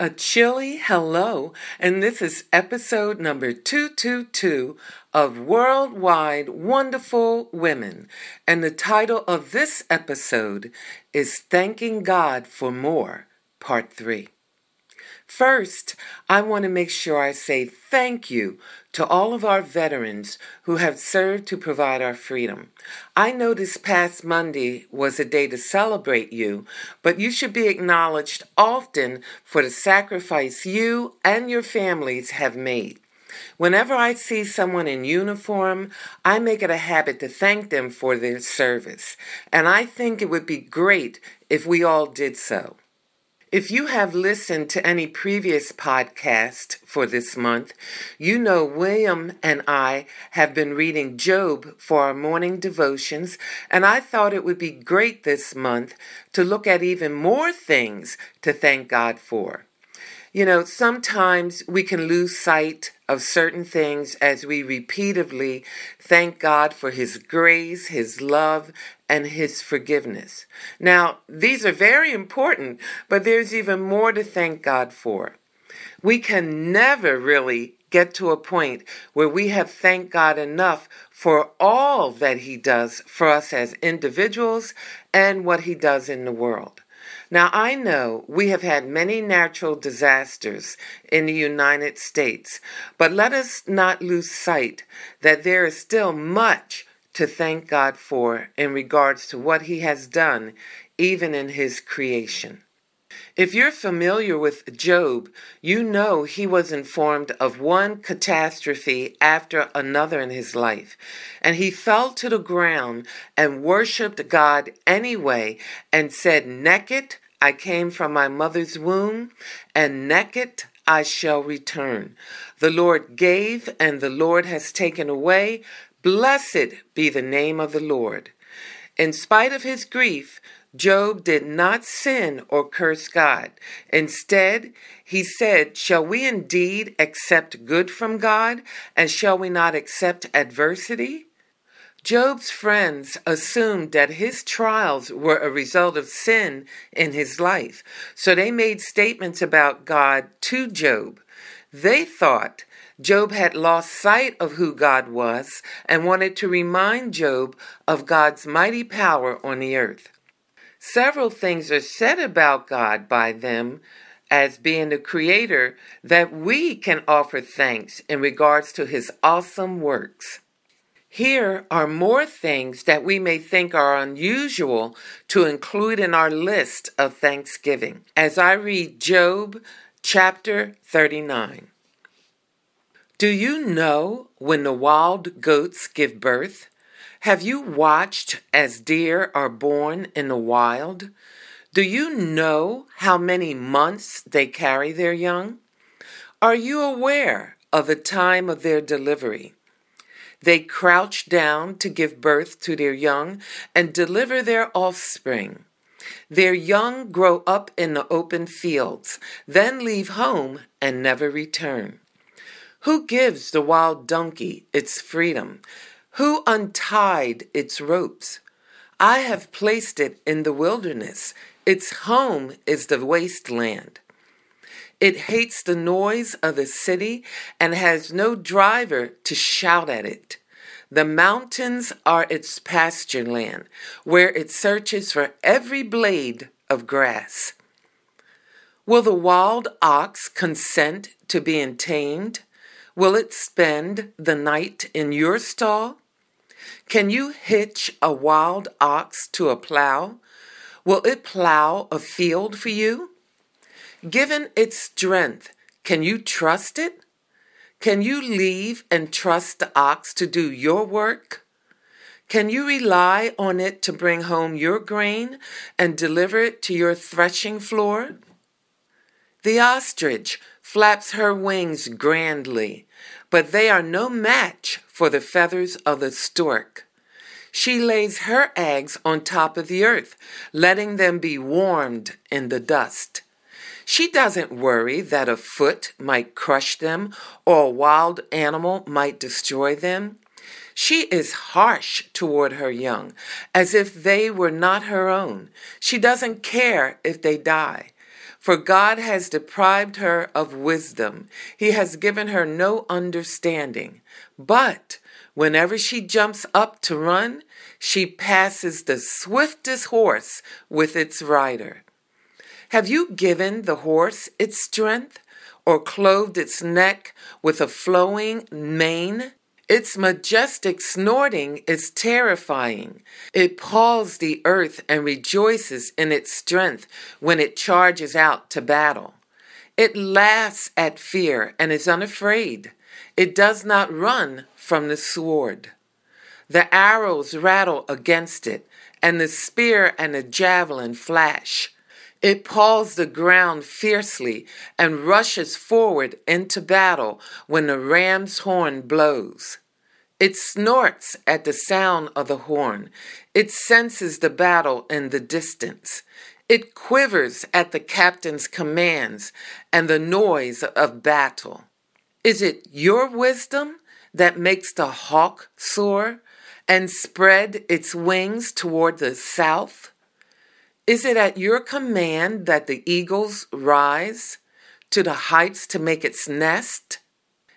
A chilly hello, and this is episode number 222 of Worldwide Wonderful Women. And the title of this episode is Thanking God for More, Part 3. First, I want to make sure I say thank you to all of our veterans who have served to provide our freedom. I know this past Monday was a day to celebrate you, but you should be acknowledged often for the sacrifice you and your families have made. Whenever I see someone in uniform, I make it a habit to thank them for their service, and I think it would be great if we all did so. If you have listened to any previous podcast for this month, you know William and I have been reading Job for our morning devotions, and I thought it would be great this month to look at even more things to thank God for. You know, sometimes we can lose sight of certain things as we repeatedly thank God for His grace, His love, and His forgiveness. Now, these are very important, but there's even more to thank God for. We can never really get to a point where we have thanked God enough for all that He does for us as individuals and what He does in the world. Now, I know we have had many natural disasters in the United States, but let us not lose sight that there is still much to thank God for in regards to what He has done, even in His creation. If you're familiar with Job, you know he was informed of one catastrophe after another in his life. And he fell to the ground and worshiped God anyway and said, Naked I came from my mother's womb, and naked I shall return. The Lord gave, and the Lord has taken away. Blessed be the name of the Lord. In spite of his grief, Job did not sin or curse God. Instead, he said, Shall we indeed accept good from God, and shall we not accept adversity? Job's friends assumed that his trials were a result of sin in his life, so they made statements about God to Job. They thought Job had lost sight of who God was and wanted to remind Job of God's mighty power on the earth. Several things are said about God by them as being the creator that we can offer thanks in regards to his awesome works. Here are more things that we may think are unusual to include in our list of thanksgiving as I read Job chapter 39. Do you know when the wild goats give birth? Have you watched as deer are born in the wild? Do you know how many months they carry their young? Are you aware of the time of their delivery? They crouch down to give birth to their young and deliver their offspring. Their young grow up in the open fields, then leave home and never return. Who gives the wild donkey its freedom? Who untied its ropes? I have placed it in the wilderness. Its home is the wasteland. It hates the noise of the city and has no driver to shout at it. The mountains are its pasture land, where it searches for every blade of grass. Will the wild ox consent to being tamed? Will it spend the night in your stall? Can you hitch a wild ox to a plow? Will it plow a field for you? Given its strength, can you trust it? Can you leave and trust the ox to do your work? Can you rely on it to bring home your grain and deliver it to your threshing floor? The ostrich flaps her wings grandly, but they are no match for the feathers of the stork. She lays her eggs on top of the earth, letting them be warmed in the dust. She doesn't worry that a foot might crush them or a wild animal might destroy them. She is harsh toward her young, as if they were not her own. She doesn't care if they die. For God has deprived her of wisdom. He has given her no understanding. But whenever she jumps up to run, she passes the swiftest horse with its rider. Have you given the horse its strength, or clothed its neck with a flowing mane? Its majestic snorting is terrifying. It paws the earth and rejoices in its strength when it charges out to battle. It laughs at fear and is unafraid. It does not run from the sword. The arrows rattle against it, and the spear and the javelin flash. It paws the ground fiercely and rushes forward into battle when the ram's horn blows. It snorts at the sound of the horn. It senses the battle in the distance. It quivers at the captain's commands and the noise of battle. Is it your wisdom that makes the hawk soar and spread its wings toward the south? Is it at your command that the eagles rise to the heights to make its nest?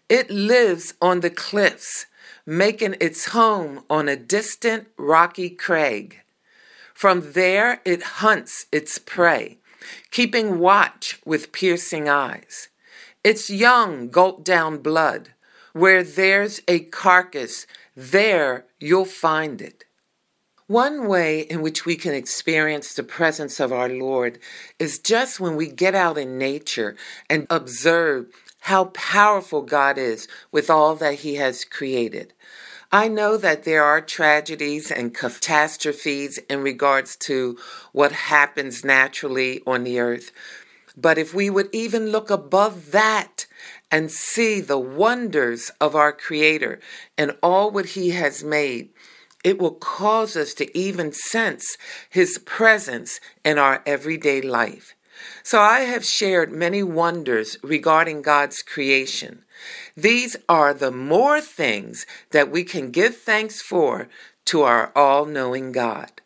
It lives on the cliffs, making its home on a distant rocky crag. From there it hunts its prey, keeping watch with piercing eyes. Its young gulp down blood. Where there's a carcass, there you'll find it. One way in which we can experience the presence of our Lord is just when we get out in nature and observe how powerful God is with all that He has created. I know that there are tragedies and catastrophes in regards to what happens naturally on the earth. But if we would even look above that and see the wonders of our Creator and all what He has made, it will cause us to even sense His presence in our everyday life. So I have shared many wonders regarding God's creation. These are the more things that we can give thanks for to our all knowing God.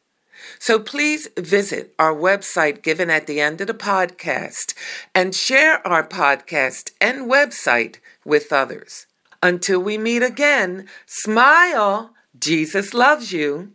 So please visit our website given at the end of the podcast and share our podcast and website with others. Until we meet again, smile Jesus loves you.